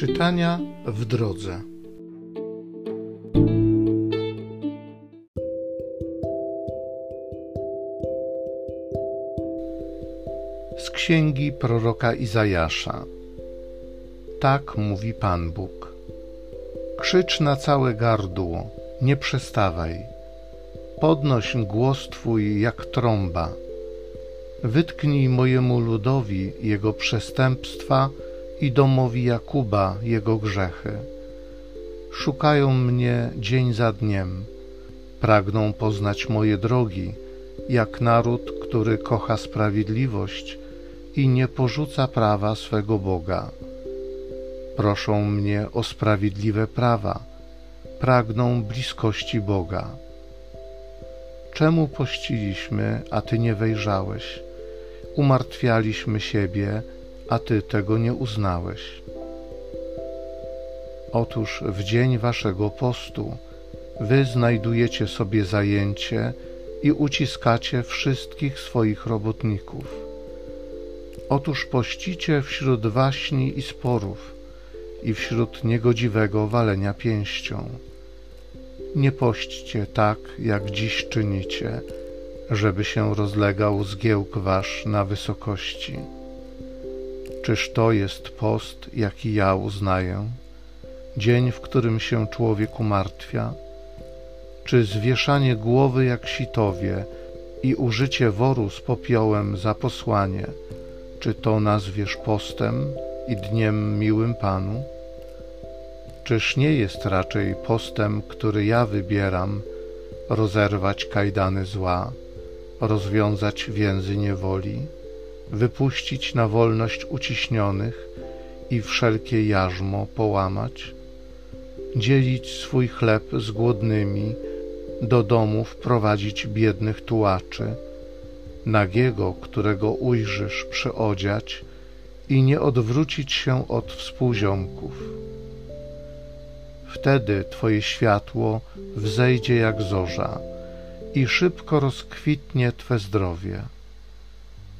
Czytania w drodze. Z księgi proroka Izajasza. Tak mówi Pan Bóg. Krzycz na całe gardło, nie przestawaj. Podnoś głos Twój jak trąba. Wytknij mojemu ludowi jego przestępstwa i domowi Jakuba jego grzechy. Szukają mnie dzień za dniem, pragną poznać moje drogi, jak naród, który kocha sprawiedliwość i nie porzuca prawa swego Boga. Proszą mnie o sprawiedliwe prawa, pragną bliskości Boga. Czemu pościliśmy, a Ty nie wejrzałeś? Umartwialiśmy siebie, a Ty tego nie uznałeś. Otóż w dzień Waszego postu Wy znajdujecie sobie zajęcie i uciskacie wszystkich swoich robotników. Otóż pościcie wśród waśni i sporów i wśród niegodziwego walenia pięścią. Nie pośćcie tak, jak dziś czynicie, żeby się rozlegał zgiełk wasz na wysokości. Czyż to jest post, jaki ja uznaję? Dzień, w którym się człowiek umartwia? Czy zwieszanie głowy jak sitowie i użycie woru z popiołem za posłanie, czy to nazwiesz postem i dniem miłym Panu? Czyż nie jest raczej postem, który ja wybieram, rozerwać kajdany zła, rozwiązać więzy niewoli? Wypuścić na wolność uciśnionych i wszelkie jarzmo połamać, dzielić swój chleb z głodnymi, do domu wprowadzić biednych tułaczy, nagiego, którego ujrzysz, przyodziać i nie odwrócić się od współziomków. Wtedy Twoje światło wzejdzie jak zorza i szybko rozkwitnie Twe zdrowie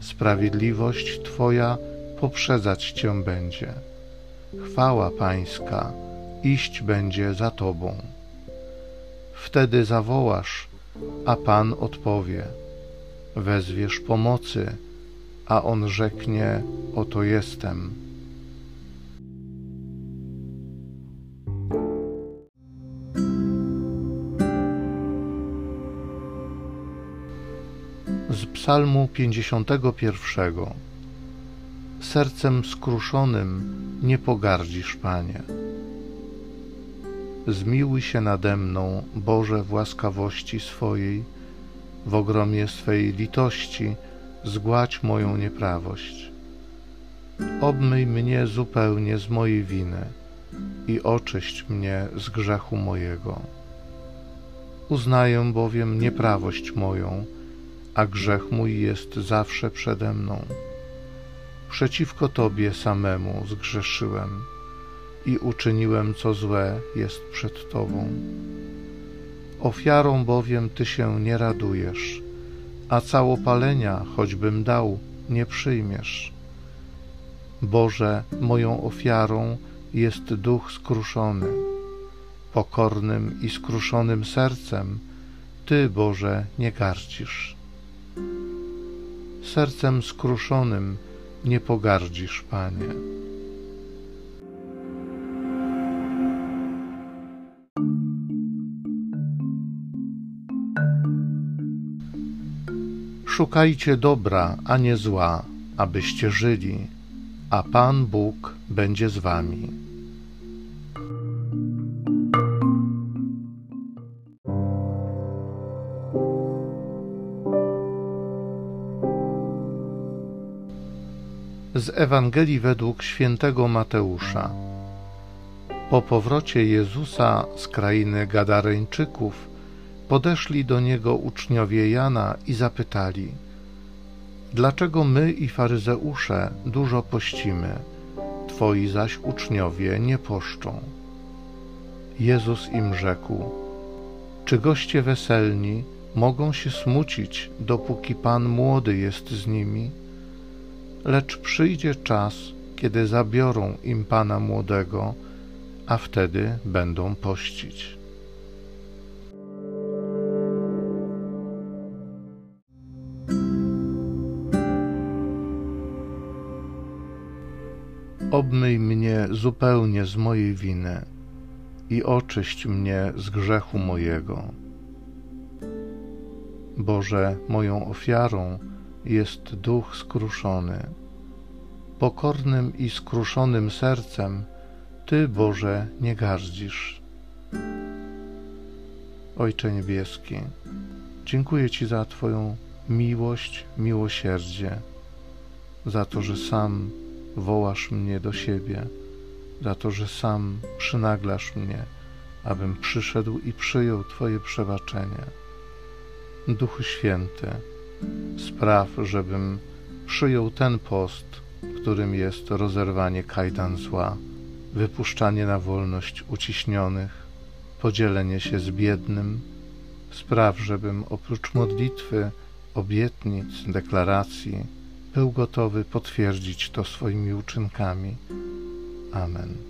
sprawiedliwość Twoja poprzedzać Cię będzie. Chwała Pańska iść będzie za Tobą. Wtedy zawołasz, a Pan odpowie. Wezwiesz pomocy, a On rzeknie: Oto jestem. Z Psalmu 51. Sercem skruszonym nie pogardzisz, Panie. Zmiłuj się nade mną, Boże, w łaskawości swojej, w ogromie swej litości zgładź moją nieprawość. Obmyj mnie zupełnie z mojej winy i oczyść mnie z grzechu mojego. Uznaję bowiem nieprawość moją, a grzech mój jest zawsze przede mną. Przeciwko Tobie samemu zgrzeszyłem i uczyniłem, co złe jest przed Tobą. Ofiarą bowiem Ty się nie radujesz, a całopalenia, choćbym dał, nie przyjmiesz. Boże, moją ofiarą jest duch skruszony. Pokornym i skruszonym sercem Ty, Boże, nie gardzisz sercem skruszonym nie pogardzisz, Panie. Szukajcie dobra, a nie zła, abyście żyli, a Pan Bóg będzie z wami. Z Ewangelii według świętego Mateusza. Po powrocie Jezusa z krainy Gadareńczyków podeszli do niego uczniowie Jana i zapytali: Dlaczego my i faryzeusze dużo pościmy, twoi zaś uczniowie nie poszczą? Jezus im rzekł: Czy goście weselni mogą się smucić, dopóki Pan młody jest z nimi? Lecz przyjdzie czas, kiedy zabiorą im pana młodego, a wtedy będą pościć. Obmyj mnie zupełnie z mojej winy i oczyść mnie z grzechu mojego. Boże, moją ofiarą jest duch skruszony. Pokornym i skruszonym sercem Ty, Boże, nie gardzisz. Ojcze Niebieski, dziękuję Ci za Twoją miłość, miłosierdzie, za to, że sam wołasz mnie do siebie, za to, że sam przynaglasz mnie, abym przyszedł i przyjął Twoje przebaczenie. Duchu Święty, spraw, żebym przyjął ten post, którym jest rozerwanie kajdan zła, wypuszczanie na wolność uciśnionych, podzielenie się z biednym. Spraw, żebym oprócz modlitwy, obietnic, deklaracji, był gotowy potwierdzić to swoimi uczynkami. Amen.